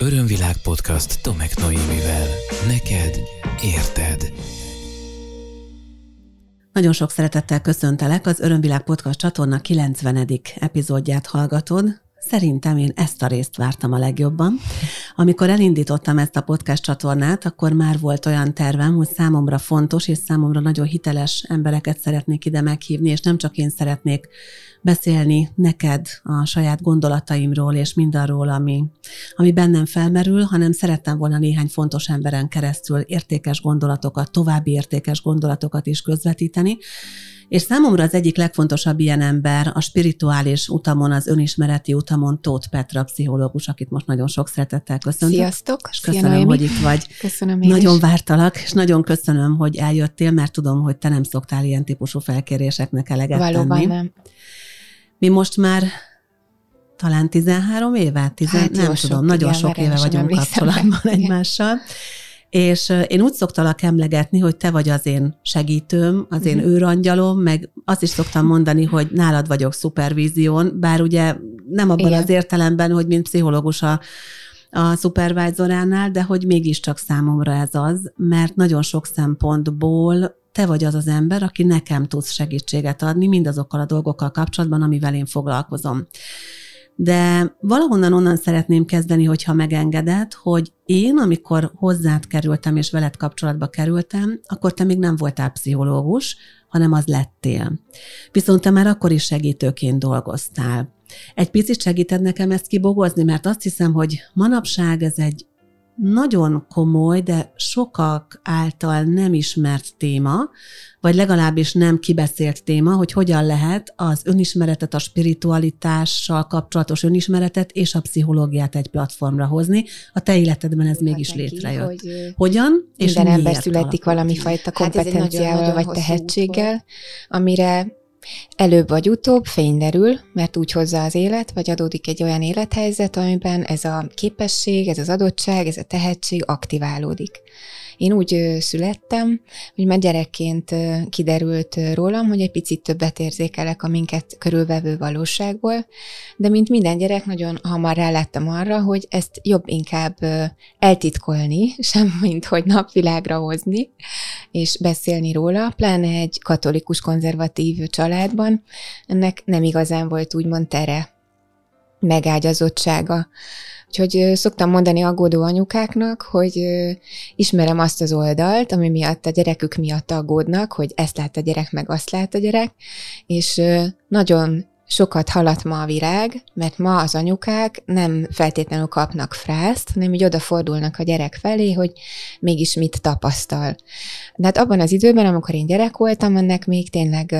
Örömvilág podcast Tomek Noémivel. Neked érted. Nagyon sok szeretettel köszöntelek, az Örömvilág Podcast csatorna 90. epizódját hallgatod. Szerintem én ezt a részt vártam a legjobban. Amikor elindítottam ezt a podcast csatornát, akkor már volt olyan tervem, hogy számomra fontos és számomra nagyon hiteles embereket szeretnék ide meghívni, és nem csak én szeretnék beszélni neked a saját gondolataimról és mindarról, ami, ami bennem felmerül, hanem szerettem volna néhány fontos emberen keresztül értékes gondolatokat, további értékes gondolatokat is közvetíteni, és számomra az egyik legfontosabb ilyen ember a spirituális utamon, az önismereti utamon Tóth Petra, pszichológus, akit most nagyon sok szeretettel köszönöm. Sziasztok! És köszönöm, Szia, hogy itt vagy. Köszönöm én Nagyon is. vártalak, és nagyon köszönöm, hogy eljöttél, mert tudom, hogy te nem szoktál ilyen típusú felkéréseknek eleget Valóban tenni. nem. Mi most már talán 13 éve, 10, Hát nem tudom, sok, nagyon igen, sok éve vagyunk kapcsolatban rá. Igen. És én úgy szoktalak emlegetni, hogy te vagy az én segítőm, az én Mhm. őrangyalom, meg azt is szoktam mondani, hogy nálad vagyok szupervízión, bár ugye nem abban Igen. az értelemben, hogy mint pszichológus a, a szupervájzoránál, de hogy mégiscsak számomra ez az, mert nagyon sok szempontból te vagy az az ember, aki nekem tudsz segítséget adni mindazokkal a dolgokkal kapcsolatban, amivel én foglalkozom. De valahonnan onnan szeretném kezdeni, hogyha megengeded, hogy én, amikor hozzád kerültem és veled kapcsolatba kerültem, akkor te még nem voltál pszichológus, hanem az lettél. Viszont te már akkor is segítőként dolgoztál. Egy picit segíted nekem ezt kibogozni, mert azt hiszem, hogy manapság ez egy nagyon komoly, de sokak által nem ismert téma, vagy legalábbis nem kibeszélt téma, hogy hogyan lehet az önismeretet, a spiritualitással kapcsolatos önismeretet és a pszichológiát egy platformra hozni. A te életedben ez mégis neki, létrejött. Hogy Hogyan és minden ember születik alakult valami Hát kompetenciával nagyon-nagyon vagy tehetséggel, amire előbb vagy utóbb fény derül, mert úgy hozza az élet, vagy adódik egy olyan élethelyzet, amiben ez a képesség, ez az adottság, ez a tehetség aktiválódik. Én úgy születtem, hogy már gyerekként kiderült rólam, hogy egy picit többet érzékelek a minket körülvevő valóságból, de mint minden gyerek, nagyon hamar ráláttam arra, hogy ezt jobb inkább eltitkolni, sem mint hogy napvilágra hozni, és beszélni róla, pláne egy katolikus konzervatív családban, ennek nem igazán volt úgymond tere, megágyazottsága. Úgyhogy szoktam mondani aggódó anyukáknak, hogy ismerem azt az oldalt, ami miatt a gyerekük miatt aggódnak, hogy ezt lát a gyerek, meg azt lát a gyerek, és nagyon sokat halat ma a virág, mert ma az anyukák nem feltétlenül kapnak frászt, hanem így odafordulnak a gyerek felé, hogy mégis mit tapasztal. De hát abban az időben, amikor én gyerek voltam, ennek még tényleg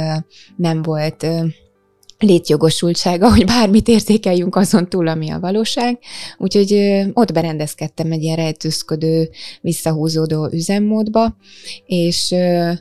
nem volt létjogosultsága, hogy bármit értékeljünk azon túl, ami a valóság. Úgyhogy ott berendezkedtem egy ilyen rejtőzködő, visszahúzódó üzemmódba, és ö,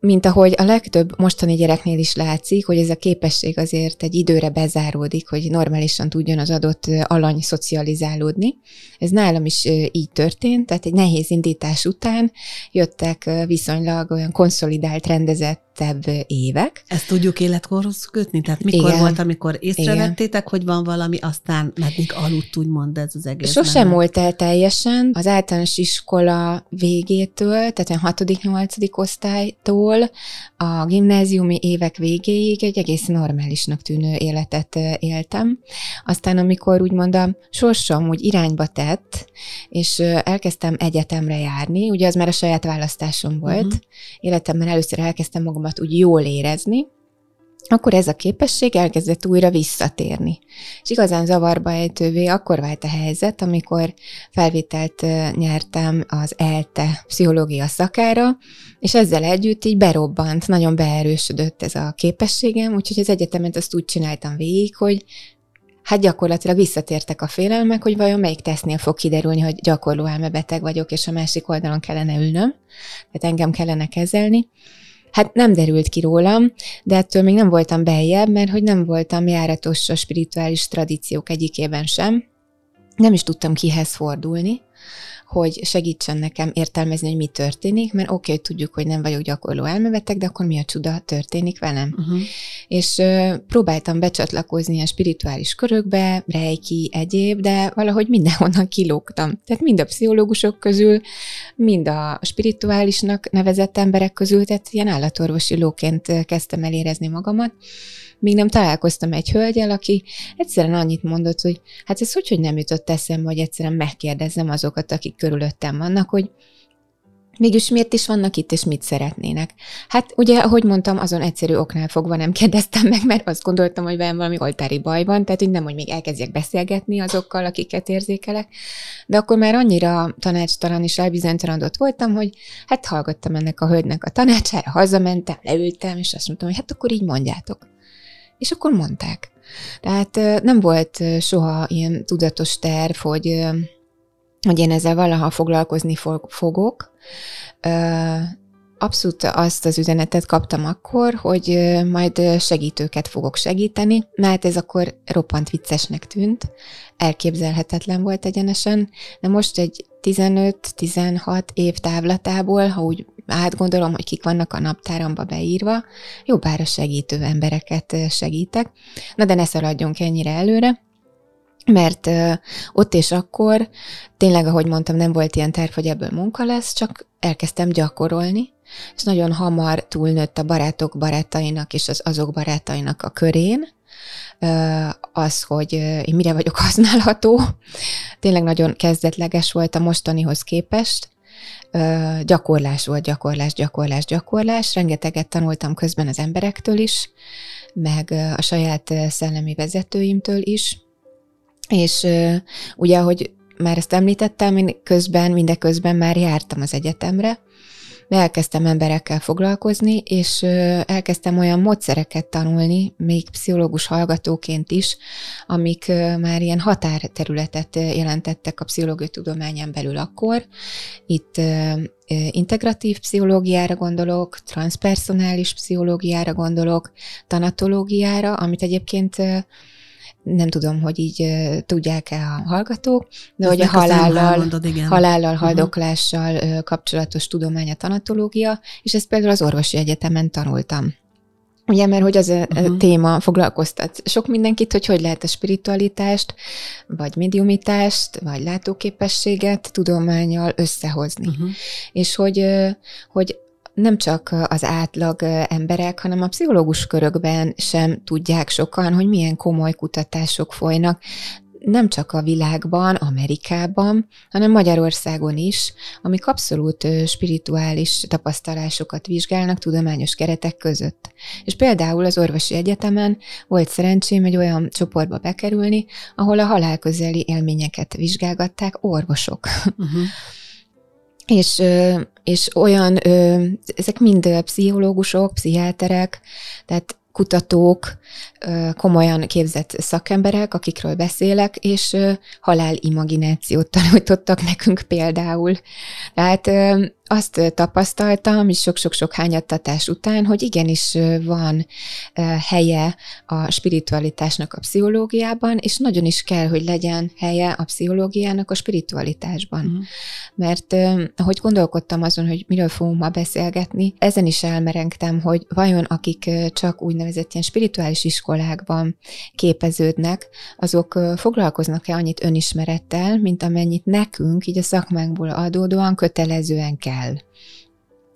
mint ahogy a legtöbb mostani gyereknél is látszik, hogy ez a képesség azért egy időre bezáródik, hogy normálisan tudjon az adott alany szocializálódni. Ez nálam is így történt, tehát egy nehéz indítás után jöttek viszonylag olyan konszolidált, rendezettebb ö, évek, Ezt tudjuk életkorhoz kötni? Tehát mikor Igen. volt, amikor észrevettétek, hogy van valami, aztán meddig aludt, úgymond ez az egész? Sosem múlt el teljesen. Az általános iskola végétől, tehát a 6.-8. osztálytól a gimnáziumi évek végéig egy egész normálisnak tűnő életet éltem. Aztán, amikor úgymond a sorsom úgy irányba tett, és elkezdtem egyetemre járni, ugye az már a saját választásom volt, uh-huh. életemben először elkezdtem magamat úgy jól érezni, akkor ez a képesség elkezdett újra visszatérni. És igazán zavarba ejtővé akkor vált a helyzet, amikor felvételt nyertem az ELTE pszichológia szakára, és ezzel együtt így berobbant, nagyon beerősödött ez a képességem, úgyhogy az egyetemet azt úgy csináltam végig, hogy hát gyakorlatilag visszatértek a félelmek, hogy vajon melyik tesznél fog kiderülni, hogy gyakorló elmebeteg vagyok, és a másik oldalon kellene ülnöm, tehát engem kellene kezelni. Hát nem derült ki rólam, de ettől még nem voltam beljebb, mert hogy nem voltam járatos a spirituális tradíciók egyikében sem. Nem is tudtam kihez fordulni. Hogy segítsen nekem értelmezni, hogy mi történik, mert oké, okay, hogy tudjuk, hogy nem vagyok gyakorló elmebeteg, de akkor mi a csuda történik velem. Uh-huh. És uh, próbáltam becsatlakozni a spirituális körökbe, reiki, egyéb, de valahogy mindenhonnan kilógtam. Tehát mind a pszichológusok közül, mind a spirituálisnak nevezett emberek közül, tehát ilyen állatorvosi lóként kezdtem el érezni magamat, még nem találkoztam egy hölgyel, aki egyszerűen annyit mondott, hogy hát ez hogy, hogy nem jutott eszembe, hogy egyszerűen megkérdezzem azokat, akik körülöttem vannak, hogy Mégis miért is vannak itt, és mit szeretnének? Hát ugye, ahogy mondtam, azon egyszerű oknál fogva nem kérdeztem meg, mert azt gondoltam, hogy velem valami oltári baj van, tehát hogy nem, hogy még elkezdjek beszélgetni azokkal, akiket érzékelek, de akkor már annyira tanácstalan és elbizonytalanodott voltam, hogy hát hallgattam ennek a hölgynek a tanácsára, hazamentem, leültem, és azt mondtam, hogy hát akkor így mondjátok. És akkor mondták. Tehát nem volt soha ilyen tudatos terv, hogy, hogy én ezzel valaha foglalkozni fogok. Abszolút azt az üzenetet kaptam akkor, hogy majd segítőket fogok segíteni, mert ez akkor roppant viccesnek tűnt, elképzelhetetlen volt egyenesen, de most egy 15-16 év távlatából, ha úgy átgondolom, hogy kik vannak a naptáramba beírva, jobbára segítő embereket segítek. Na de ne szaladjunk ennyire előre, mert ott és akkor tényleg, ahogy mondtam, nem volt ilyen terv, hogy ebből munka lesz, csak elkezdtem gyakorolni, és nagyon hamar túlnőtt a barátok barátainak és az azok barátainak a körén, az, hogy én mire vagyok használható. Tényleg nagyon kezdetleges volt a mostanihoz képest, gyakorlás volt, gyakorlás, gyakorlás, gyakorlás. Rengeteget tanultam közben az emberektől is, meg a saját szellemi vezetőimtől is. És ugye, ahogy már ezt említettem, én közben, mindeközben már jártam az egyetemre, elkezdtem emberekkel foglalkozni, és elkezdtem olyan módszereket tanulni, még pszichológus hallgatóként is, amik már ilyen határterületet jelentettek a pszichológiai tudományán belül akkor. Itt integratív pszichológiára gondolok, transpersonális pszichológiára gondolok, tanatológiára, amit egyébként nem tudom, hogy így tudják-e a hallgatók, de Ezt hogy a halállal, mondod, igen. halállal, uh-huh. haldoklással uh, kapcsolatos tudomány a tanatológia, és ezt például az orvosi egyetemen tanultam. Ugye, mert hogy az a uh-huh. téma foglalkoztat sok mindenkit, hogy hogy lehet a spiritualitást, vagy mediumitást, vagy látóképességet tudományjal összehozni. Uh-huh. És hogy, hogy nem csak az átlag emberek, hanem a pszichológus körökben sem tudják sokan, hogy milyen komoly kutatások folynak, nem csak a világban, Amerikában, hanem Magyarországon is, amik abszolút spirituális tapasztalásokat vizsgálnak tudományos keretek között. És például az orvosi egyetemen volt szerencsém egy olyan csoportba bekerülni, ahol a halálközeli élményeket vizsgálgatták orvosok. Uh-huh. És és olyan, ezek mind pszichológusok, pszichiáterek, tehát kutatók, komolyan képzett szakemberek, akikről beszélek, és halálimaginációt tanítottak nekünk például. Tehát azt tapasztaltam, és sok-sok-sok hányattatás után, hogy igenis van helye a spiritualitásnak a pszichológiában, és nagyon is kell, hogy legyen helye a pszichológiának a spiritualitásban. Mm. Mert ahogy gondolkodtam azon, hogy miről fogunk ma beszélgetni, ezen is elmerengtem, hogy vajon akik csak úgynevezett ilyen spirituális iskolákban képeződnek, azok foglalkoznak-e annyit önismerettel, mint amennyit nekünk, így a szakmánkból adódóan kötelezően kell kell.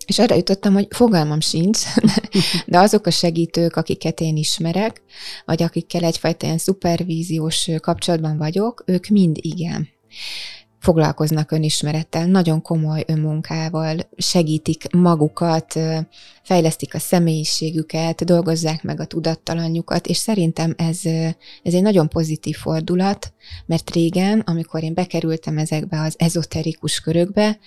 És arra jutottam, hogy fogalmam sincs, de azok a segítők, akiket én ismerek, vagy akikkel egyfajta ilyen szupervíziós kapcsolatban vagyok, ők mind igen foglalkoznak önismerettel, nagyon komoly önmunkával, segítik magukat, fejlesztik a személyiségüket, dolgozzák meg a tudattalanjukat, és szerintem ez, ez egy nagyon pozitív fordulat, mert régen, amikor én bekerültem ezekbe az ezoterikus körökbe,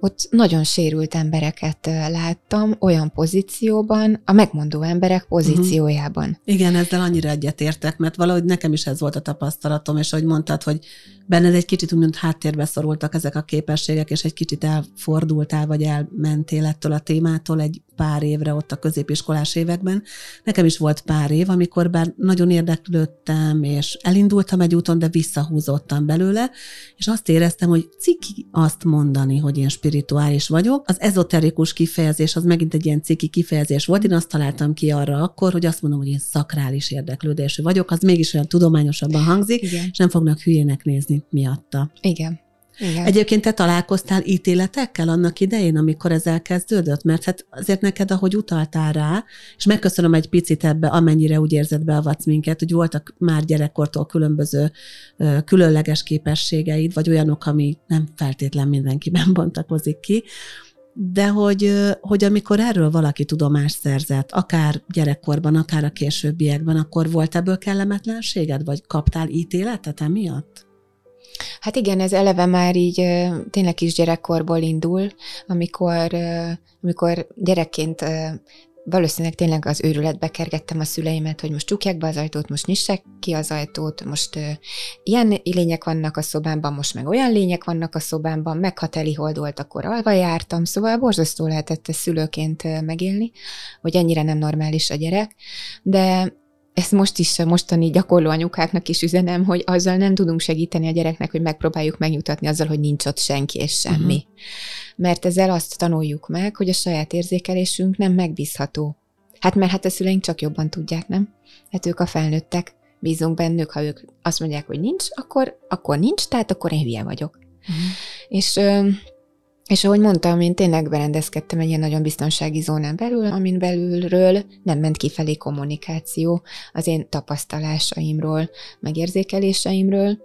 ott nagyon sérült embereket láttam olyan pozícióban, a megmondó emberek pozíciójában. Uh-huh. Igen, ezzel annyira egyetértek, mert valahogy nekem is ez volt a tapasztalatom, és ahogy mondtad, hogy benned egy kicsit úgymond háttérbe szorultak ezek a képességek, és egy kicsit elfordultál, vagy elmentél ettől a témától egy pár évre ott a középiskolás években. Nekem is volt pár év, amikor bár nagyon érdeklődtem, és elindultam egy úton, de visszahúzottam belőle, és azt éreztem, hogy ciki azt mondani, hogy én spirituális vagyok. Az ezoterikus kifejezés az megint egy ilyen ciki kifejezés volt. Én azt találtam ki arra akkor, hogy azt mondom, hogy én szakrális érdeklődésű vagyok, az mégis olyan tudományosabban hangzik, Igen. és nem fognak hülyének nézni miatta. Igen. Igen. Egyébként te találkoztál ítéletekkel annak idején, amikor ez elkezdődött? Mert hát azért neked, ahogy utaltál rá, és megköszönöm egy picit ebbe, amennyire úgy érzed beavatsz minket, hogy voltak már gyerekkortól különböző különleges képességeid, vagy olyanok, ami nem feltétlen mindenkiben bontakozik ki, de hogy, hogy amikor erről valaki tudomást szerzett, akár gyerekkorban, akár a későbbiekben, akkor volt ebből kellemetlenséged, vagy kaptál ítéletet emiatt? Hát igen, ez eleve már így tényleg kisgyerekkorból indul, amikor, amikor gyerekként valószínűleg tényleg az őrületbe kergettem a szüleimet, hogy most csukják be az ajtót, most nyissák ki az ajtót, most uh, ilyen lények vannak a szobámban, most meg olyan lények vannak a szobámban, meg ha teli hold volt, akkor alva jártam, szóval borzasztó lehetett szülőként megélni, hogy ennyire nem normális a gyerek, de ezt most is mostani gyakorló anyukáknak is üzenem, hogy azzal nem tudunk segíteni a gyereknek, hogy megpróbáljuk megnyugtatni azzal, hogy nincs ott senki és semmi. Uh-huh. Mert ezzel azt tanuljuk meg, hogy a saját érzékelésünk nem megbízható. Hát mert hát a szüleink csak jobban tudják, nem? Hát ők a felnőttek, bízunk bennük, ha ők azt mondják, hogy nincs, akkor, akkor nincs, tehát akkor én hülye vagyok. Uh-huh. És és ahogy mondtam, én tényleg berendezkedtem egy ilyen nagyon biztonsági zónán belül, amin belülről nem ment kifelé kommunikáció az én tapasztalásaimról, megérzékeléseimről,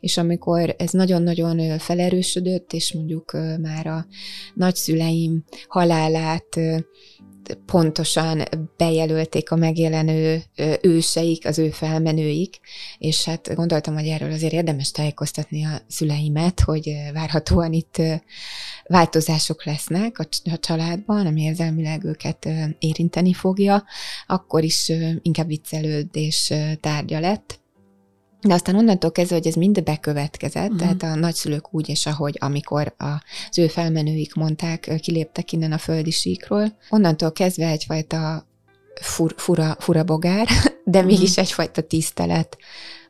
és amikor ez nagyon-nagyon felerősödött, és mondjuk már a nagyszüleim halálát pontosan bejelölték a megjelenő őseik, az ő felmenőik, és hát gondoltam, hogy erről azért érdemes tájékoztatni a szüleimet, hogy várhatóan itt változások lesznek a családban, ami érzelmileg őket érinteni fogja, akkor is inkább viccelődés tárgya lett. De aztán onnantól kezdve, hogy ez mind bekövetkezett, uh-huh. tehát a nagyszülők úgy és ahogy, amikor az ő felmenőik mondták, kiléptek innen a földi síkról, onnantól kezdve egyfajta fur, fura, fura bogár, de uh-huh. mégis egyfajta tisztelet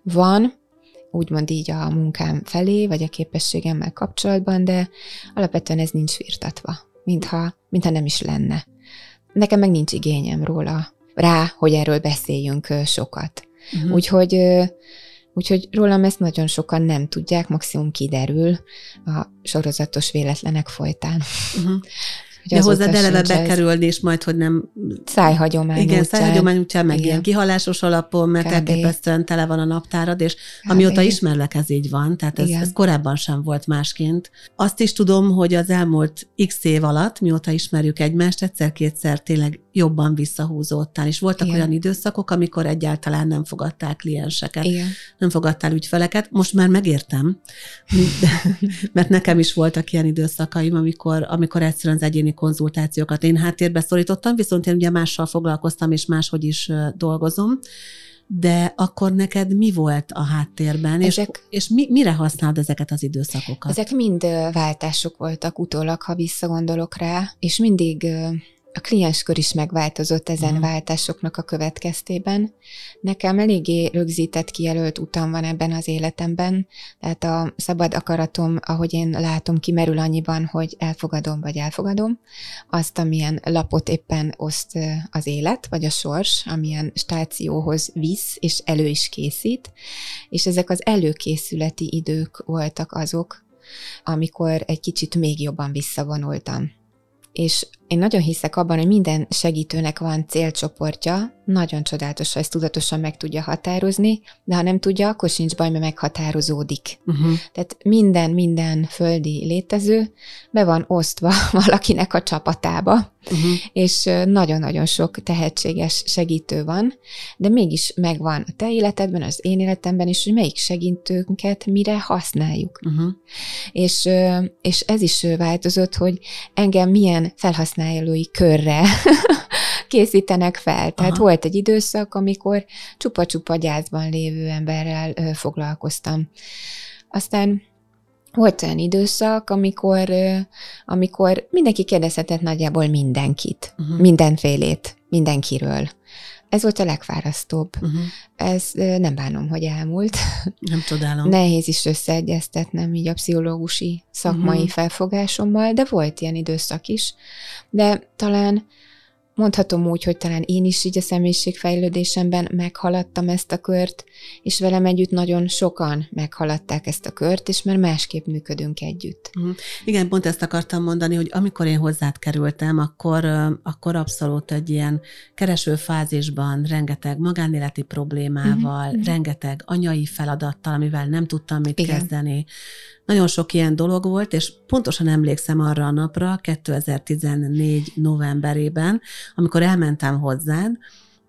van, úgymond így a munkám felé, vagy a képességemmel kapcsolatban, de alapvetően ez nincs firtatva, mintha, mintha nem is lenne. Nekem meg nincs igényem róla, rá, hogy erről beszéljünk sokat. Uh-huh. Úgyhogy Úgyhogy rólam ezt nagyon sokan nem tudják, maximum kiderül a sorozatos véletlenek folytán. Uh-huh. Hogy De hozzád eleve bekerülni, és majd, hogy nem... Szájhagyomány Igen, után. szájhagyomány után, meg Igen. ilyen kihalásos alapon, mert Kb. elképesztően tele van a naptárad, és Kb. amióta ismerlek, ez így van, tehát ez, ez korábban sem volt másként. Azt is tudom, hogy az elmúlt x év alatt, mióta ismerjük egymást, egyszer-kétszer tényleg jobban visszahúzódtál, és voltak Igen. olyan időszakok, amikor egyáltalán nem fogadták klienseket, Igen. nem fogadtál ügyfeleket. Most már megértem, mert nekem is voltak ilyen időszakaim, amikor, amikor egyszerűen az egyéni konzultációkat én háttérbe szorítottam, viszont én ugye mással foglalkoztam, és máshogy is dolgozom, de akkor neked mi volt a háttérben, Ezek, és, és mi, mire használod ezeket az időszakokat? Ezek mind váltások voltak utólag, ha visszagondolok rá, és mindig a klienskör is megváltozott ezen uh-huh. váltásoknak a következtében. Nekem eléggé rögzített, kijelölt utam van ebben az életemben, tehát a szabad akaratom, ahogy én látom, kimerül annyiban, hogy elfogadom vagy elfogadom azt, amilyen lapot éppen oszt az élet, vagy a sors, amilyen stációhoz visz, és elő is készít, és ezek az előkészületi idők voltak azok, amikor egy kicsit még jobban visszavonultam. És én nagyon hiszek abban, hogy minden segítőnek van célcsoportja, nagyon csodálatos, ha ezt tudatosan meg tudja határozni, de ha nem tudja, akkor sincs baj, mert meghatározódik. Uh-huh. Tehát minden, minden földi létező be van osztva valakinek a csapatába, uh-huh. és nagyon-nagyon sok tehetséges segítő van, de mégis megvan a te életedben, az én életemben is, hogy melyik segítőnket mire használjuk. Uh-huh. És, és ez is változott, hogy engem milyen felhasználói körre készítenek fel. Tehát Aha. volt egy időszak, amikor csupa-csupa gyászban lévő emberrel ö, foglalkoztam. Aztán volt olyan időszak, amikor, amikor mindenki kérdezhetett nagyjából mindenkit, uh-huh. mindenfélét, mindenkiről. Ez volt a legfárasztóbb. Uh-huh. Ez nem bánom, hogy elmúlt. Nem csodálom. Nehéz is összeegyeztetnem így a pszichológusi szakmai uh-huh. felfogásommal, de volt ilyen időszak is. De talán Mondhatom úgy, hogy talán én is így a személyiségfejlődésemben meghaladtam ezt a kört, és velem együtt nagyon sokan meghaladták ezt a kört, és már másképp működünk együtt. Uh-huh. Igen, pont ezt akartam mondani, hogy amikor én hozzád kerültem, akkor, akkor abszolút egy ilyen kereső fázisban rengeteg magánéleti problémával, uh-huh. rengeteg anyai feladattal, amivel nem tudtam mit Igen. kezdeni, nagyon sok ilyen dolog volt, és pontosan emlékszem arra a napra, 2014 novemberében, amikor elmentem hozzád,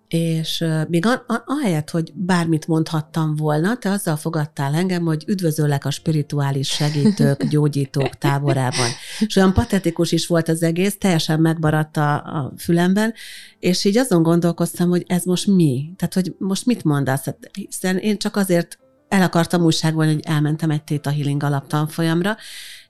és még a, a, ahelyett, hogy bármit mondhattam volna, te azzal fogadtál engem, hogy üdvözöllek a spirituális segítők, gyógyítók táborában. És olyan patetikus is volt az egész, teljesen megmaradt a, a fülemben, és így azon gondolkoztam, hogy ez most mi? Tehát, hogy most mit mondasz? Hát, hiszen én csak azért el akartam újságolni, hogy elmentem egy Theta Healing alaptanfolyamra,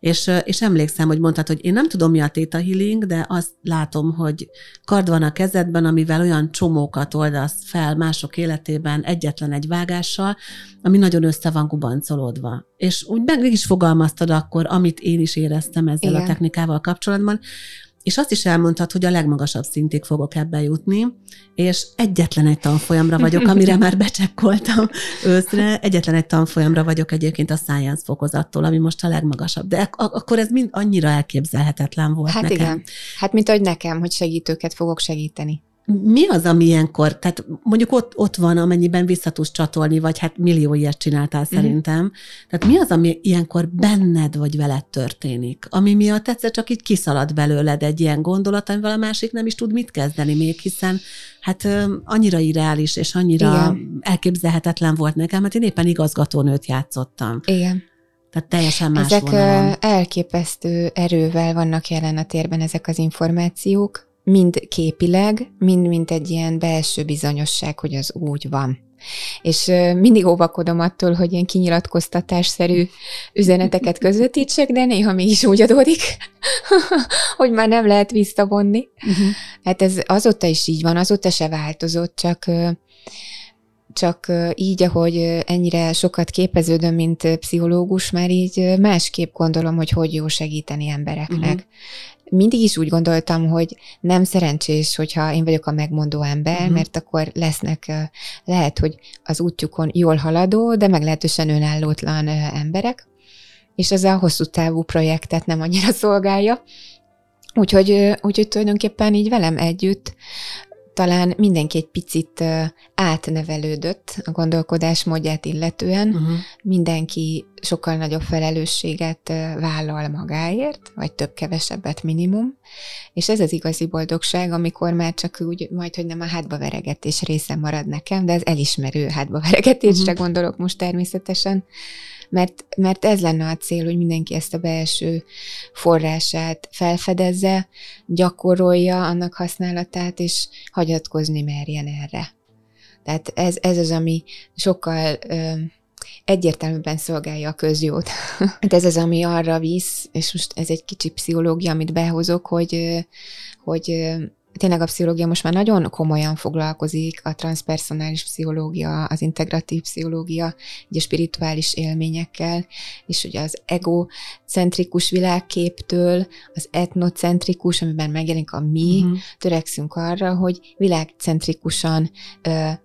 és, és emlékszem, hogy mondtad, hogy én nem tudom, mi a Theta Healing, de azt látom, hogy kard van a kezedben, amivel olyan csomókat oldasz fel mások életében egyetlen egy vágással, ami nagyon össze van gubancolódva. És úgy meg is fogalmaztad akkor, amit én is éreztem ezzel Igen. a technikával kapcsolatban, és azt is elmondtad, hogy a legmagasabb szintig fogok ebbe jutni, és egyetlen egy tanfolyamra vagyok, amire már becsekkoltam őszre, egyetlen egy tanfolyamra vagyok egyébként a science fokozattól, ami most a legmagasabb. De ak- akkor ez mind annyira elképzelhetetlen volt Hát nekem. igen. Hát mint ahogy nekem, hogy segítőket fogok segíteni mi az, ami ilyenkor, tehát mondjuk ott, ott van, amennyiben vissza tudsz csatolni, vagy hát millió ilyet csináltál mm. szerintem. Tehát mi az, ami ilyenkor benned vagy veled történik, ami miatt egyszer csak így kiszalad belőled egy ilyen gondolat, amivel a másik nem is tud mit kezdeni még, hiszen hát annyira irreális és annyira Igen. elképzelhetetlen volt nekem, mert én éppen igazgatónőt játszottam. Igen. Tehát teljesen más Ezek vonalon. elképesztő erővel vannak jelen a térben ezek az információk, mind képileg, mind mint egy ilyen belső bizonyosság, hogy az úgy van. És mindig óvakodom attól, hogy ilyen kinyilatkoztatásszerű üzeneteket közvetítsek, de néha mégis úgy adódik, hogy már nem lehet visszavonni. Uh-huh. Hát ez azóta is így van, azóta se változott, csak csak így, ahogy ennyire sokat képeződöm, mint pszichológus, már így másképp gondolom, hogy hogy jó segíteni embereknek. Uh-huh mindig is úgy gondoltam, hogy nem szerencsés, hogyha én vagyok a megmondó ember, uh-huh. mert akkor lesznek, lehet, hogy az útjukon jól haladó, de meglehetősen önállótlan emberek, és ez a hosszú távú projektet nem annyira szolgálja. Úgyhogy, úgyhogy tulajdonképpen így velem együtt talán mindenki egy picit átnevelődött a gondolkodásmódját illetően, uh-huh. mindenki sokkal nagyobb felelősséget vállal magáért, vagy több-kevesebbet minimum, és ez az igazi boldogság, amikor már csak úgy, majd, hogy nem a hátba veregetés része marad nekem, de az elismerő hátba veregetésre uh-huh. gondolok most természetesen, mert, mert ez lenne a cél, hogy mindenki ezt a belső forrását felfedezze, gyakorolja annak használatát, és hagyatkozni merjen erre. Tehát ez, ez az, ami sokkal ö, egyértelműben szolgálja a közjót. Hát ez az, ami arra visz, és most ez egy kicsi pszichológia, amit behozok, hogy, hogy tényleg a pszichológia most már nagyon komolyan foglalkozik, a transpersonális pszichológia, az integratív pszichológia, ugye spirituális élményekkel, és ugye az egocentrikus világképtől az etnocentrikus, amiben megjelenik a mi, uh-huh. törekszünk arra, hogy világcentrikusan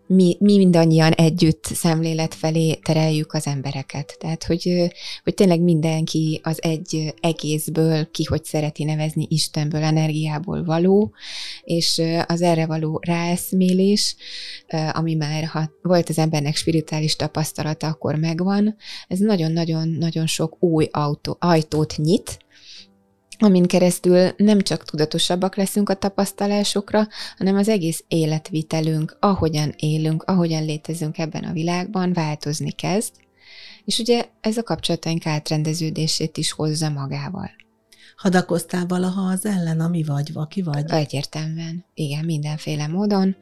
mi, mi mindannyian együtt szemlélet felé tereljük az embereket. Tehát, hogy, hogy tényleg mindenki az egy egészből, ki hogy szereti nevezni Istenből, energiából való, és az erre való ráeszmélés, ami már ha volt az embernek spirituális tapasztalata, akkor megvan, ez nagyon-nagyon-nagyon sok új autó, ajtót nyit, amin keresztül nem csak tudatosabbak leszünk a tapasztalásokra, hanem az egész életvitelünk, ahogyan élünk, ahogyan létezünk ebben a világban, változni kezd, és ugye ez a kapcsolataink átrendeződését is hozza magával. Hadakoztál valaha az ellen, ami vagy, aki vagy? Egyértelműen. Igen, mindenféle módon.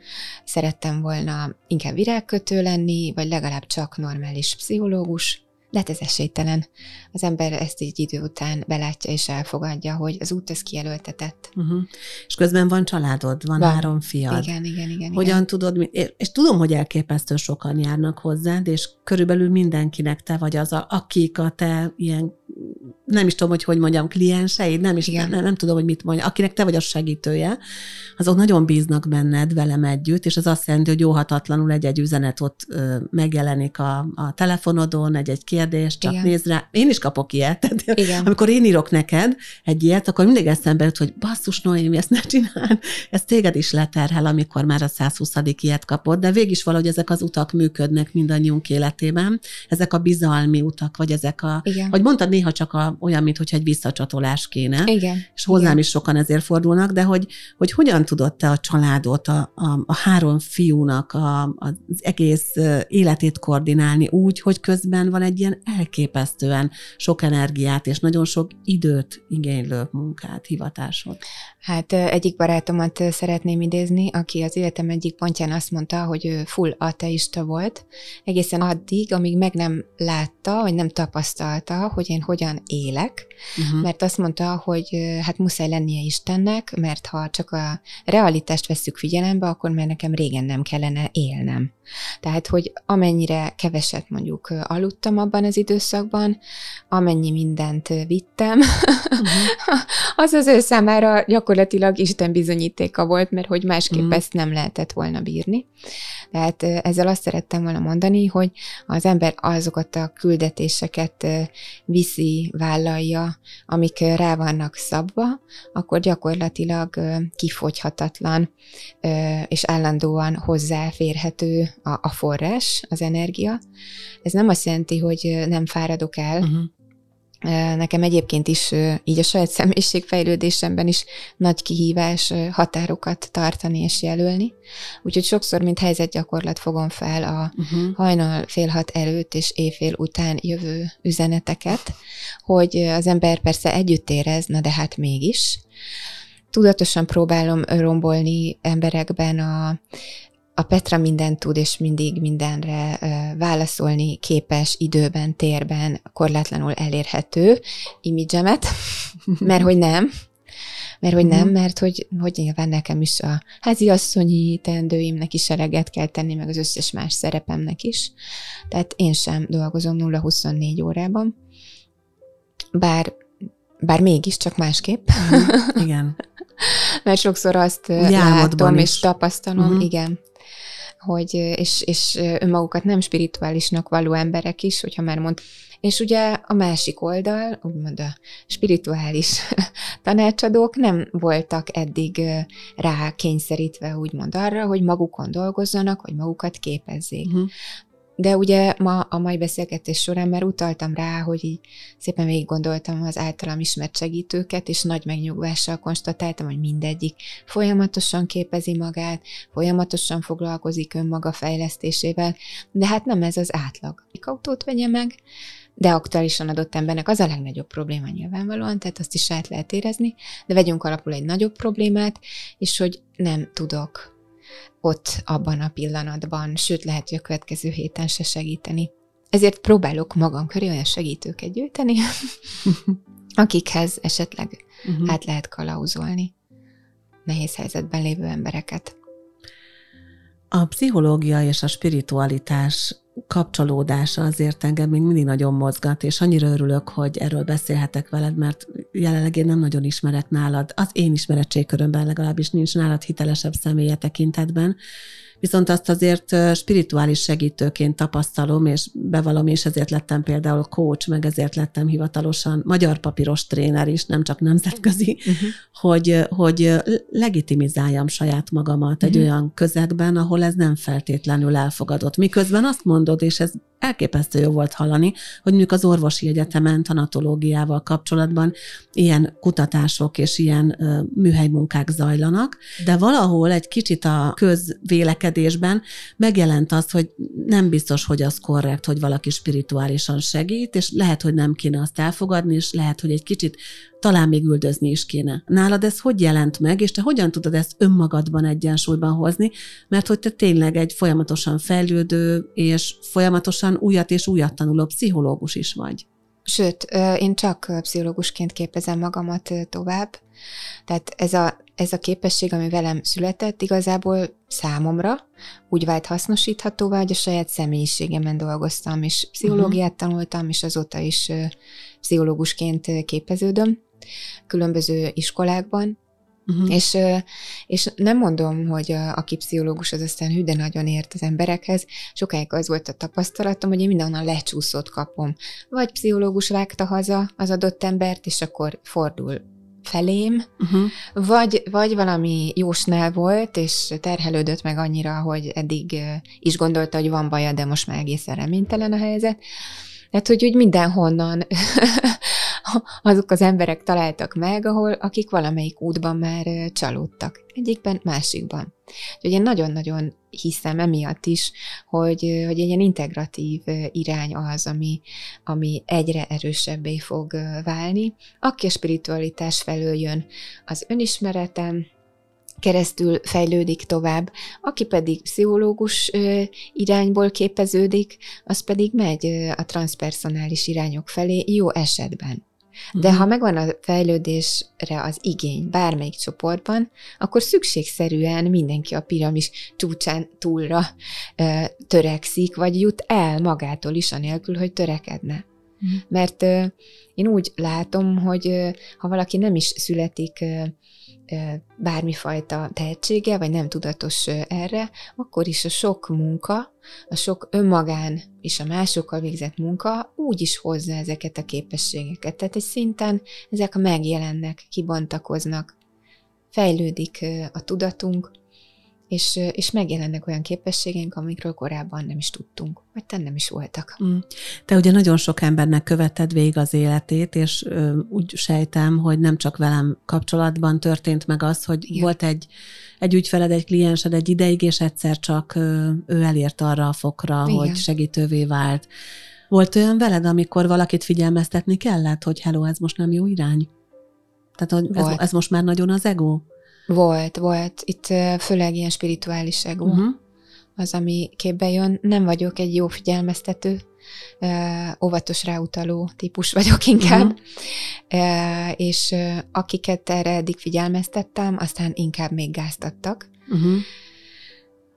Szerettem volna inkább virágkötő lenni, vagy legalább csak normális pszichológus, de hát ez esélytelen. Az ember ezt így idő után belátja és elfogadja, hogy az út ez kijelöltetett. Uh-huh. És közben van családod, van, van. három fiad. Igen, igen, igen. Hogyan igen. tudod, és tudom, hogy elképesztő sokan járnak hozzád, és körülbelül mindenkinek te vagy az, a, akik a te ilyen nem is tudom, hogy hogy mondjam, klienseid, nem is, nem, nem tudom, hogy mit mondja, akinek te vagy a segítője, azok nagyon bíznak benned velem együtt, és az azt jelenti, hogy óhatatlanul egy-egy üzenet ott megjelenik a, a telefonodon, egy-egy kérdés, csak Igen. néz rá. Én is kapok ilyet. Tehát, Igen. Amikor én írok neked egy ilyet, akkor mindig eszembe jut, hogy basszus, Noémi, ezt ne csinál. Ez téged is leterhel, amikor már a 120. ilyet kapod, de végig is valahogy ezek az utak működnek mindannyiunk életében. Ezek a bizalmi utak, vagy ezek a, Igen. vagy mondtad néha csak a, olyan, mintha egy visszacsatolás kéne. Igen. És hozzám Igen. is sokan ezért fordulnak, de hogy, hogy hogyan tudod te a családot, a, a, a három fiúnak a, az egész életét koordinálni úgy, hogy közben van egy ilyen elképesztően sok energiát és nagyon sok időt igénylő munkát, hivatásod. Hát egyik barátomat szeretném idézni, aki az életem egyik pontján azt mondta, hogy ő full ateista volt, egészen addig, amíg meg nem látta, vagy nem tapasztalta, hogy én hogyan élek, uh-huh. mert azt mondta, hogy hát muszáj lennie Istennek, mert ha csak a realitást vesszük figyelembe, akkor már nekem régen nem kellene élnem. Tehát, hogy amennyire keveset mondjuk aludtam abban az időszakban, amennyi mindent vittem, uh-huh. az az ő számára gyakorlatilag Isten bizonyítéka volt, mert hogy másképp uh-huh. ezt nem lehetett volna bírni. Tehát ezzel azt szerettem volna mondani, hogy az ember azokat a küldetéseket viszi, vállalja, amik rá vannak szabva, akkor gyakorlatilag kifogyhatatlan és állandóan hozzáférhető a, a forrás, az energia. Ez nem azt jelenti, hogy nem fáradok el, uh-huh. Nekem egyébként is így a saját személyiségfejlődésemben is nagy kihívás határokat tartani és jelölni. Úgyhogy sokszor, mint helyzetgyakorlat fogom fel a uh-huh. hajnal fél hat előtt és éjfél után jövő üzeneteket, hogy az ember persze együtt érez, na de hát mégis. Tudatosan próbálom rombolni emberekben a a Petra mindent tud, és mindig mindenre válaszolni képes időben, térben, korlátlanul elérhető imidzsemet, mert hogy nem, mert hogy nem, mhm. mert hogy, hogy nyilván nekem is a háziasszonyi teendőimnek is eleget kell tenni, meg az összes más szerepemnek is. Tehát én sem dolgozom 0-24 órában, bár, bár mégiscsak másképp. Uh-huh. Igen. mert sokszor azt Úgy látom és tapasztalom, uh-huh. igen, hogy, és, és önmagukat nem spirituálisnak való emberek is, hogyha már mond. És ugye a másik oldal, úgymond a spirituális tanácsadók nem voltak eddig rá kényszerítve úgymond arra, hogy magukon dolgozzanak, hogy magukat képezzék. Uh-huh. De ugye ma a mai beszélgetés során már utaltam rá, hogy így szépen végig gondoltam az általam ismert segítőket, és nagy megnyugvással konstatáltam, hogy mindegyik folyamatosan képezi magát, folyamatosan foglalkozik önmaga fejlesztésével, de hát nem ez az átlag. Autót vegye meg, de aktuálisan adott embernek az a legnagyobb probléma nyilvánvalóan, tehát azt is át lehet érezni, de vegyünk alapul egy nagyobb problémát, és hogy nem tudok ott abban a pillanatban, sőt lehet, hogy a következő héten se segíteni. Ezért próbálok magam köré olyan segítőket gyűjteni, akikhez esetleg uh-huh. át lehet kalauzolni nehéz helyzetben lévő embereket. A pszichológia és a spiritualitás kapcsolódása azért engem még mindig nagyon mozgat, és annyira örülök, hogy erről beszélhetek veled, mert jelenleg én nem nagyon ismerek nálad, az én ismeretségkörömben legalábbis nincs nálad hitelesebb személye tekintetben, viszont azt azért spirituális segítőként tapasztalom, és bevalom, és ezért lettem például coach, meg ezért lettem hivatalosan magyar papíros tréner is, nem csak nemzetközi, uh-huh. hogy, hogy legitimizáljam saját magamat egy uh-huh. olyan közegben, ahol ez nem feltétlenül elfogadott. Miközben azt mondod, és ez elképesztő jó volt hallani, hogy mondjuk az orvosi egyetemen tanatológiával kapcsolatban ilyen kutatások és ilyen műhelymunkák zajlanak, de valahol egy kicsit a közvélekedés növekedésben megjelent az, hogy nem biztos, hogy az korrekt, hogy valaki spirituálisan segít, és lehet, hogy nem kéne azt elfogadni, és lehet, hogy egy kicsit talán még üldözni is kéne. Nálad ez hogy jelent meg, és te hogyan tudod ezt önmagadban egyensúlyban hozni, mert hogy te tényleg egy folyamatosan fejlődő, és folyamatosan újat és újat tanuló pszichológus is vagy. Sőt, én csak pszichológusként képezem magamat tovább. Tehát ez a, ez a képesség, ami velem született, igazából számomra úgy vált hasznosíthatóvá, hogy a saját személyiségemen dolgoztam, és pszichológiát uh-huh. tanultam, és azóta is pszichológusként képeződöm különböző iskolákban, Uh-huh. És, és nem mondom, hogy a, aki pszichológus az aztán hű, de nagyon ért az emberekhez. Sokáig az volt a tapasztalatom, hogy én mindenhonnan lecsúszót kapom. Vagy pszichológus vágta haza az adott embert, és akkor fordul felém, uh-huh. vagy, vagy valami jósnál volt, és terhelődött meg annyira, hogy eddig is gondolta, hogy van baja, de most már egészen reménytelen a helyzet. Tehát, hogy úgy mindenhonnan azok az emberek találtak meg, ahol akik valamelyik útban már csalódtak. Egyikben, másikban. Úgyhogy én nagyon-nagyon hiszem emiatt is, hogy, hogy egy ilyen integratív irány az, ami, ami egyre erősebbé fog válni. Aki a spiritualitás felől jön, az önismeretem, keresztül fejlődik tovább, aki pedig pszichológus irányból képeződik, az pedig megy a transpersonális irányok felé jó esetben. De uh-huh. ha megvan a fejlődésre az igény bármelyik csoportban, akkor szükségszerűen mindenki a piramis csúcsán túlra ö, törekszik, vagy jut el magától is, anélkül, hogy törekedne. Uh-huh. Mert ö, én úgy látom, hogy ö, ha valaki nem is születik ö, bármifajta tehetsége, vagy nem tudatos erre, akkor is a sok munka, a sok önmagán és a másokkal végzett munka úgy is hozza ezeket a képességeket. Tehát egy szinten ezek megjelennek, kibontakoznak, fejlődik a tudatunk, és, és megjelennek olyan képességeink, amikről korábban nem is tudtunk, vagy te nem is voltak. Mm. Te ugye nagyon sok embernek követted végig az életét, és ö, úgy sejtem, hogy nem csak velem kapcsolatban történt meg az, hogy Igen. volt egy, egy ügyfeled, egy kliensed egy ideig, és egyszer csak ö, ő elért arra a fokra, Igen. hogy segítővé vált. Volt olyan veled, amikor valakit figyelmeztetni kellett, hogy hello, ez most nem jó irány? Tehát, hogy ez, ez most már nagyon az ego? Volt, volt. Itt főleg ilyen spirituális ego uh-huh. az, ami képbe jön. Nem vagyok egy jó figyelmeztető, óvatos ráutaló típus vagyok inkább, uh-huh. és akiket erre eddig figyelmeztettem, aztán inkább még gáztattak. Uh-huh.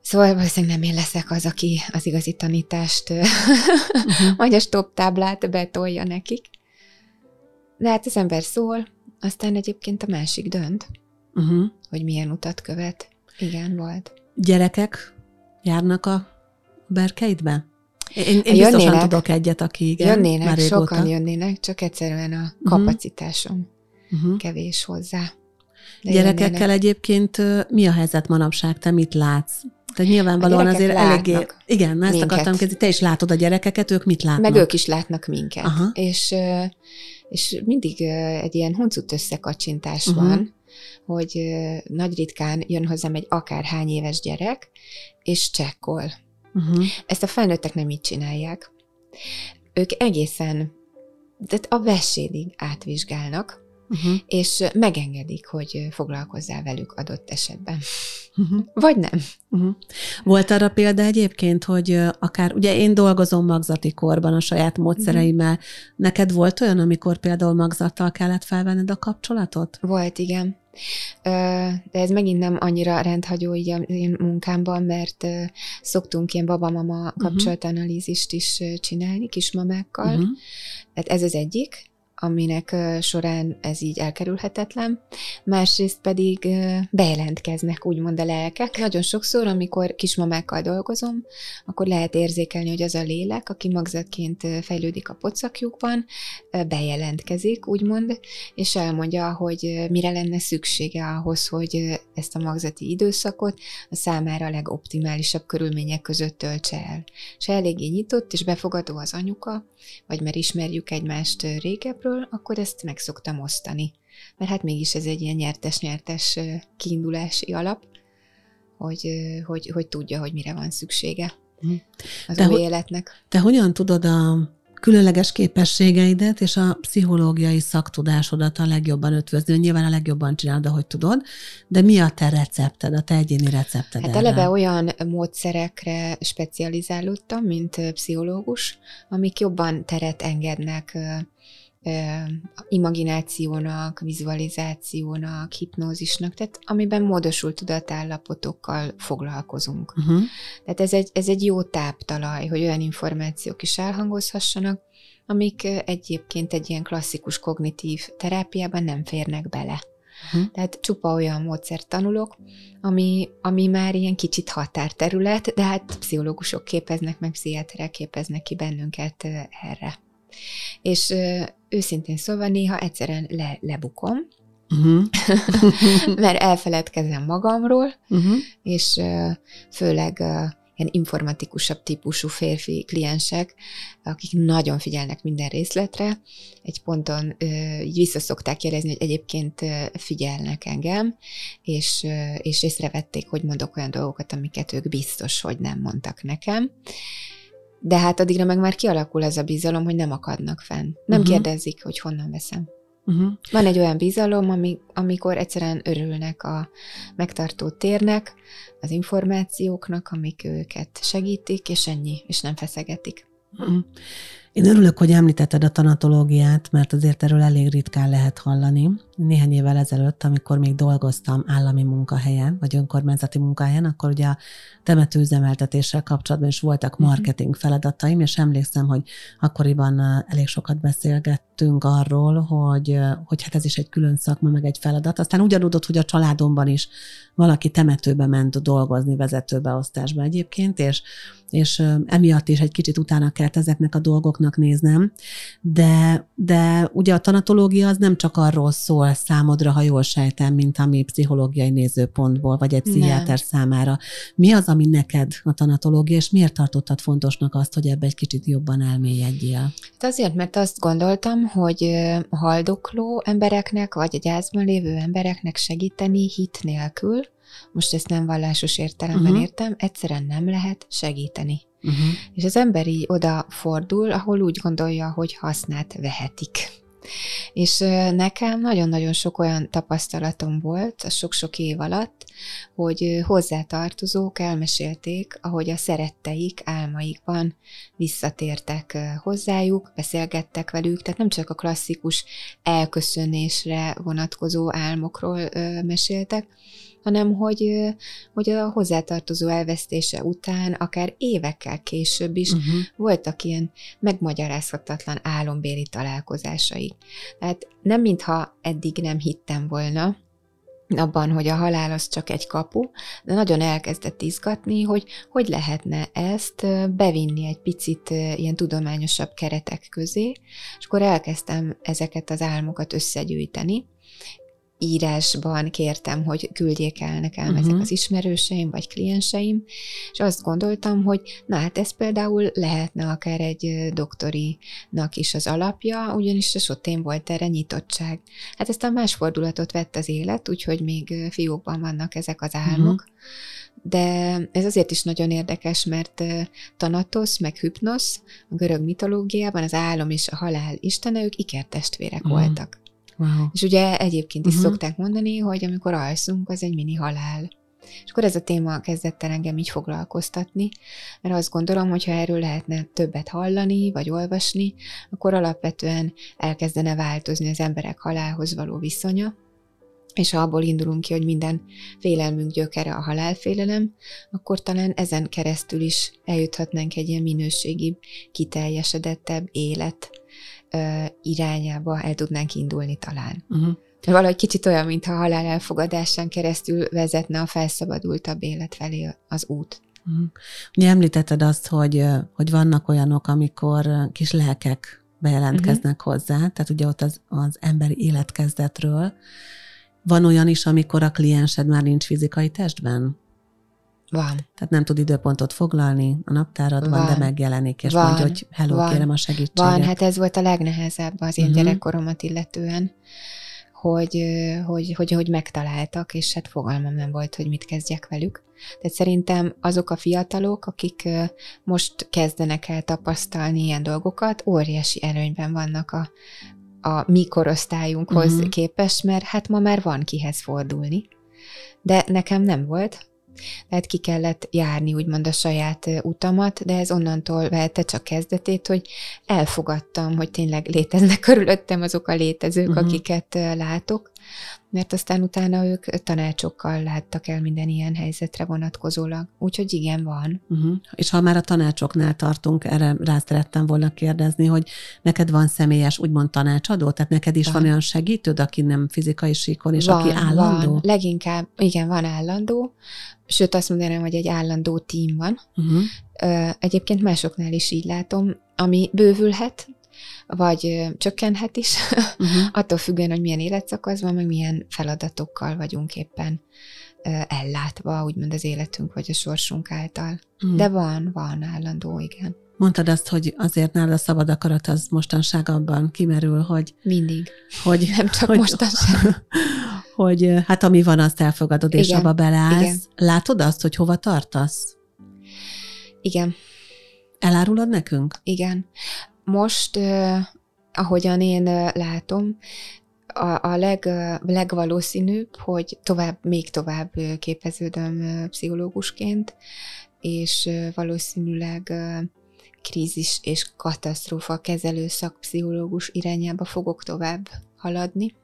Szóval valószínűleg nem én leszek az, aki az igazi tanítást, uh-huh. vagy a stop táblát betolja nekik. De hát az ember szól, aztán egyébként a másik dönt uh-huh. hogy milyen utat követ. Igen, volt. Gyerekek járnak a berkeidbe? Én, én biztosan tudok egyet, aki igen, Jönnének, már sokan jönnének, csak egyszerűen a mhm. kapacitásom uh-huh. kevés hozzá. De Gyerekekkel jönnének. egyébként mi a helyzet manapság? Te mit látsz? Tehát nyilvánvalóan azért eléggé... Igen, ezt minket. akartam kezdeni. Te is látod a gyerekeket, ők mit látnak? Meg ők is látnak minket. Aha. És, és mindig egy ilyen huncut összekacsintás uh-huh. van, hogy nagy ritkán jön hozzám egy akárhány éves gyerek, és csekkol. Uh-huh. Ezt a felnőttek nem így csinálják. Ők egészen, tehát a vesédig átvizsgálnak, uh-huh. és megengedik, hogy foglalkozzál velük adott esetben. Uh-huh. Vagy nem. Uh-huh. Volt arra példa egyébként, hogy akár, ugye én dolgozom magzati korban a saját módszereimmel, uh-huh. neked volt olyan, amikor például magzattal kellett felvenned a kapcsolatot? Volt, igen. De ez megint nem annyira rendhagyó így a én munkámban, mert szoktunk ilyen babamama kapcsolatanalízist is csinálni kismamákkal. Uh-huh. Tehát ez az egyik aminek során ez így elkerülhetetlen, másrészt pedig bejelentkeznek úgymond a lelkek. Nagyon sokszor, amikor kismamákkal dolgozom, akkor lehet érzékelni, hogy az a lélek, aki magzatként fejlődik a pocakjukban, bejelentkezik, úgymond, és elmondja, hogy mire lenne szüksége ahhoz, hogy ezt a magzati időszakot a számára a legoptimálisabb körülmények között töltse el. És eléggé nyitott és befogadó az anyuka, vagy mert ismerjük egymást régebről, részről, akkor ezt meg szoktam osztani. Mert hát mégis ez egy ilyen nyertes-nyertes kiindulási alap. hogy, hogy, hogy tudja, hogy mire van szüksége Mhm. az De új ho- életnek. Te hogyan tudod a különleges képességeidet és a pszichológiai szaktudásodat a legjobban ötvözni? Nyilván a legjobban csinálod, ahogy tudod, de mi a te recepted, a te egyéni recepted? Hát erre? eleve olyan módszerekre specializálódtam, mint pszichológus, amik jobban teret engednek imaginációnak, vizualizációnak, hipnózisnak, tehát amiben módosult tudatállapotokkal foglalkozunk. Uh-huh. Tehát ez egy, ez egy jó táptalaj, hogy olyan információk is elhangozhassanak, amik egyébként egy ilyen klasszikus kognitív terápiában nem férnek bele. Mhm. Tehát csupa olyan módszert tanulok, ami, ami már ilyen kicsit határterület, de hát pszichológusok képeznek, meg pszichiáterek képeznek ki bennünket erre. És őszintén szólva néha egyszerűen le, lebukom, Uh-huh. mert elfeledkezem magamról, Uh-huh. és főleg ilyen informatikusabb típusú férfi kliensek, akik nagyon figyelnek minden részletre, egy ponton így vissza szokták jelezni, hogy egyébként figyelnek engem, és, és észrevették, hogy mondok olyan dolgokat, amiket ők biztos, hogy nem mondtak nekem. De hát addigra meg már kialakul az a bizalom, hogy nem akadnak fenn. Nem uh-huh. kérdezik, hogy honnan veszem. Uh-huh. Van egy olyan bizalom, ami, amikor egyszerűen örülnek a megtartó térnek, az információknak, amik őket segítik, és ennyi, és nem feszegetik. Én örülök, hogy említetted a tanatológiát, mert azért erről elég ritkán lehet hallani. Néhány évvel ezelőtt, amikor még dolgoztam állami munkahelyen, vagy önkormányzati munkahelyen, akkor ugye a temetőüzemeltetéssel kapcsolatban is voltak Mhm. marketing feladataim, és emlékszem, hogy akkoriban elég sokat beszélgettünk arról, hogy, hogy hát ez is egy külön szakma, meg egy feladat. Aztán úgy adódott, hogy a családomban is valaki temetőbe ment dolgozni, vezetőbeosztásba egyébként, és és emiatt is egy kicsit utána kellett ezeknek a dolgoknak néznem, de, de ugye a tanatológia az nem csak arról szól számodra, ha jól sejtem, mint ami pszichológiai nézőpontból, vagy egy Nem. pszichiáter számára. Mi az, ami neked a tanatológia, és miért tartottad fontosnak azt, hogy ebbe egy kicsit jobban elmélyedjél? Hát azért, mert azt gondoltam, hogy haldokló embereknek, vagy a gyászban lévő embereknek segíteni hit nélkül, most ezt nem vallásos értelemben uh-huh. értem, egyszerűen nem lehet segíteni. Uh-huh. És az ember így oda fordul, ahol úgy gondolja, hogy hasznát vehetik. És nekem nagyon-nagyon sok olyan tapasztalatom volt a sok-sok év alatt, hogy hozzátartozók elmesélték, ahogy a szeretteik álmaikban visszatértek hozzájuk, beszélgettek velük, tehát nem csak a klasszikus elköszönésre vonatkozó álmokról meséltek, hanem hogy, hogy a hozzátartozó elvesztése után, akár évekkel később is Uh-huh. voltak ilyen megmagyarázhatatlan álombéli találkozásaik. Tehát nem mintha eddig nem hittem volna abban, hogy a halál az csak egy kapu, de nagyon elkezdett izgatni, hogy hogy lehetne ezt bevinni egy picit ilyen tudományosabb keretek közé, és akkor elkezdtem ezeket az álmokat összegyűjteni, írásban kértem, hogy küldjék el nekem uh-huh. ezek Mhm. az ismerőseim vagy klienseim, és azt gondoltam, hogy na hát ez például lehetne akár egy doktorinak is az alapja, ugyanis sotén volt erre nyitottság. Hát aztán más fordulatot vett az élet, úgyhogy még fiókban vannak ezek az álmok, de ez azért is nagyon érdekes, mert ö, Thanatos meg Hypnos a görög mitológiában az álom és a halál istene, ők ikertestvérek Mhm. voltak. Wow. És ugye egyébként is uh-huh. szokták mondani, hogy amikor alszunk, az egy mini halál. És akkor ez a téma kezdett el engem így foglalkoztatni, mert azt gondolom, hogy ha erről lehetne többet hallani, vagy olvasni, akkor alapvetően elkezdene változni az emberek halálhoz való viszonya, és ha abból indulunk ki, hogy minden félelmünk gyökere a halálfélelem, akkor talán ezen keresztül is eljuthatnánk egy ilyen minőségi, kiteljesedettebb élet irányába el tudnánk indulni talán. Uh-huh. Valahogy kicsit olyan, mintha a halál elfogadásán keresztül vezetne a felszabadultabb élet felé az út. Mhm. Ugye említetted azt, hogy, hogy vannak olyanok, amikor kis lelkek bejelentkeznek uh-huh. hozzá, tehát ugye ott az, az emberi életkezdetről. Van olyan is, amikor a kliensed már nincs fizikai testben? Van. Tehát nem tud időpontot foglalni, a naptáradban, Van. de megjelenik, és Van. mondja, hogy hello, Van. kérem a segítséget. Van, hát ez volt a legnehezebb az én uh-huh. gyerekkoromat illetően, hogy, hogy, hogy, hogy megtaláltak, és hát fogalmam nem volt, hogy mit kezdjek velük. Tehát szerintem azok a fiatalok, akik most kezdenek el tapasztalni ilyen dolgokat, óriási előnyben vannak a, a mi korosztályunkhoz uh-huh. képest, mert hát ma már van kihez fordulni. De nekem nem volt, tehát ki kellett járni úgymond a saját utamat, de ez onnantól vette csak kezdetét, hogy elfogadtam, hogy tényleg léteznek körülöttem azok a létezők, uh-huh. akiket látok, mert aztán utána ők tanácsokkal láttak el minden ilyen helyzetre vonatkozólag. Úgyhogy igen, van. Uh-huh. És ha már a tanácsoknál tartunk, erre rá szerettem volna kérdezni, hogy neked van személyes, úgymond tanácsadó? Tehát neked is van, van olyan segítőd, aki nem fizikai síkon, és van, aki állandó? Van. Leginkább, igen, van állandó. Sőt, azt mondanám, hogy egy állandó tím van. Uh-huh. Egyébként másoknál is így látom, ami bővülhet, vagy csökkenhet is, uh-huh. attól függően, hogy milyen életszakaszban, meg milyen feladatokkal vagyunk éppen ellátva, úgymond az életünk vagy a sorsunk által. Uh-huh. De van, van állandó, igen. Mondtad azt, hogy azért nálad a szabad akarat az mostanság abban kimerül, hogy... Mindig. Hogy, Nem csak hogy, mostanság. Hogy hát ami van, azt elfogadod, és Igen. abba beleállsz. Igen. Látod azt, hogy hova tartasz? Igen. Elárulod nekünk? Igen. Most, ahogyan én látom, a, a leg, legvalószínűbb, hogy tovább, még tovább képeződöm pszichológusként, és valószínűleg krízis és katasztrófa kezelő szakpszichológus irányába fogok tovább haladni.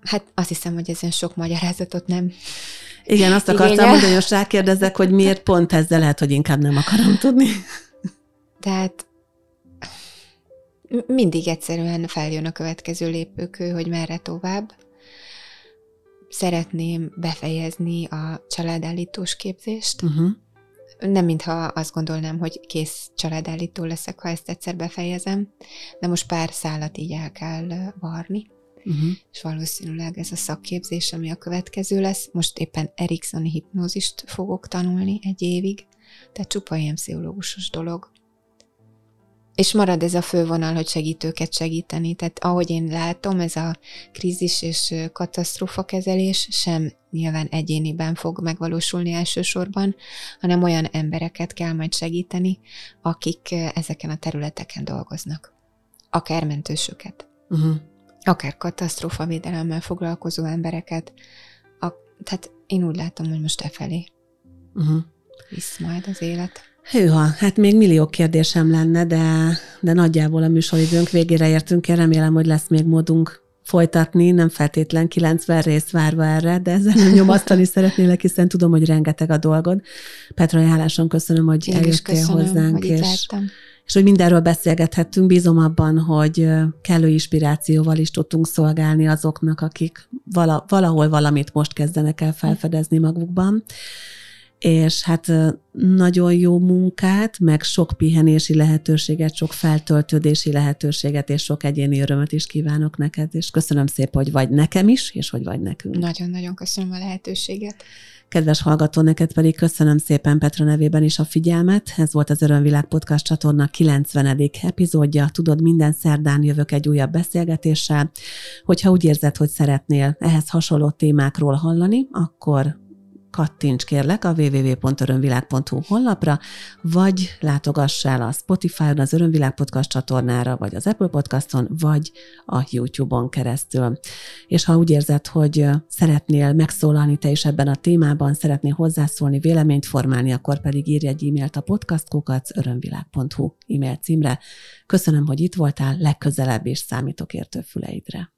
Hát azt hiszem, hogy ezen sok magyarázatot nem igen, azt akartam Igen. mondani, hogy most rákérdezek, hogy miért pont ezzel lehet, hogy inkább nem akarom tudni. Tehát mindig egyszerűen feljön a következő lépőkő, hogy merre tovább. Szeretném befejezni a családállítós képzést. Uh-huh. Nem mintha azt gondolnám, hogy kész családállító leszek, ha ezt egyszer befejezem, de most pár szállat így el kell varni. Uh-huh. És valószínűleg ez a szakképzés, ami a következő lesz. Most éppen Eriksoni hipnózist fogok tanulni egy évig, tehát csupa ilyen pszichológusos dolog. És marad ez a fővonal, hogy segítőket segíteni. Tehát ahogy én látom, ez a krízis és katasztrófa kezelés sem nyilván egyéniben fog megvalósulni elsősorban, hanem olyan embereket kell majd segíteni, akik ezeken a területeken dolgoznak. Akár mentősöket. Uh-huh. Akár katasztrófavédelemmel foglalkozó embereket. A, tehát én úgy látom, hogy most e felé uh-huh. visz majd az élet. Hűha, hát még millió kérdésem lenne, de, de nagyjából a műsoridőnk végére értünk. Én remélem, hogy lesz még módunk folytatni, nem feltétlen 90 részt várva erre, de ezzel nem nyomasztani szeretnélek, hiszen tudom, hogy rengeteg a dolgod. Petra, hálásan köszönöm, hogy Én eljöttél köszönöm, hozzánk, hogy és, és hogy mindenről beszélgethettünk. Bízom abban, hogy kellő inspirációval is tudtunk szolgálni azoknak, akik vala, valahol valamit most kezdenek el felfedezni magukban és hát nagyon jó munkát, meg sok pihenési lehetőséget, sok feltöltődési lehetőséget, és sok egyéni örömöt is kívánok neked, és köszönöm szépen, hogy vagy nekem is, és hogy vagy nekünk. Nagyon-nagyon köszönöm a lehetőséget. Kedves hallgató, neked pedig köszönöm szépen Petra nevében is a figyelmet. Ez volt az Örömvilág Podcast csatorna 90. epizódja. Tudod, minden szerdán jövök egy újabb beszélgetéssel. Hogyha úgy érzed, hogy szeretnél ehhez hasonló témákról hallani, akkor kattints kérlek a www.örömvilág.hu honlapra, vagy látogass el a Spotify-on, az Örömvilág Podcast csatornára, vagy az Apple Podcaston, vagy a YouTube-on keresztül. És ha úgy érzed, hogy szeretnél megszólalni te is ebben a témában, szeretnél hozzászólni, véleményt formálni, akkor pedig írj egy e-mailt a podcastkukac örömvilág.hu e-mail címre. Köszönöm, hogy itt voltál, legközelebb is számítok értő füleidre.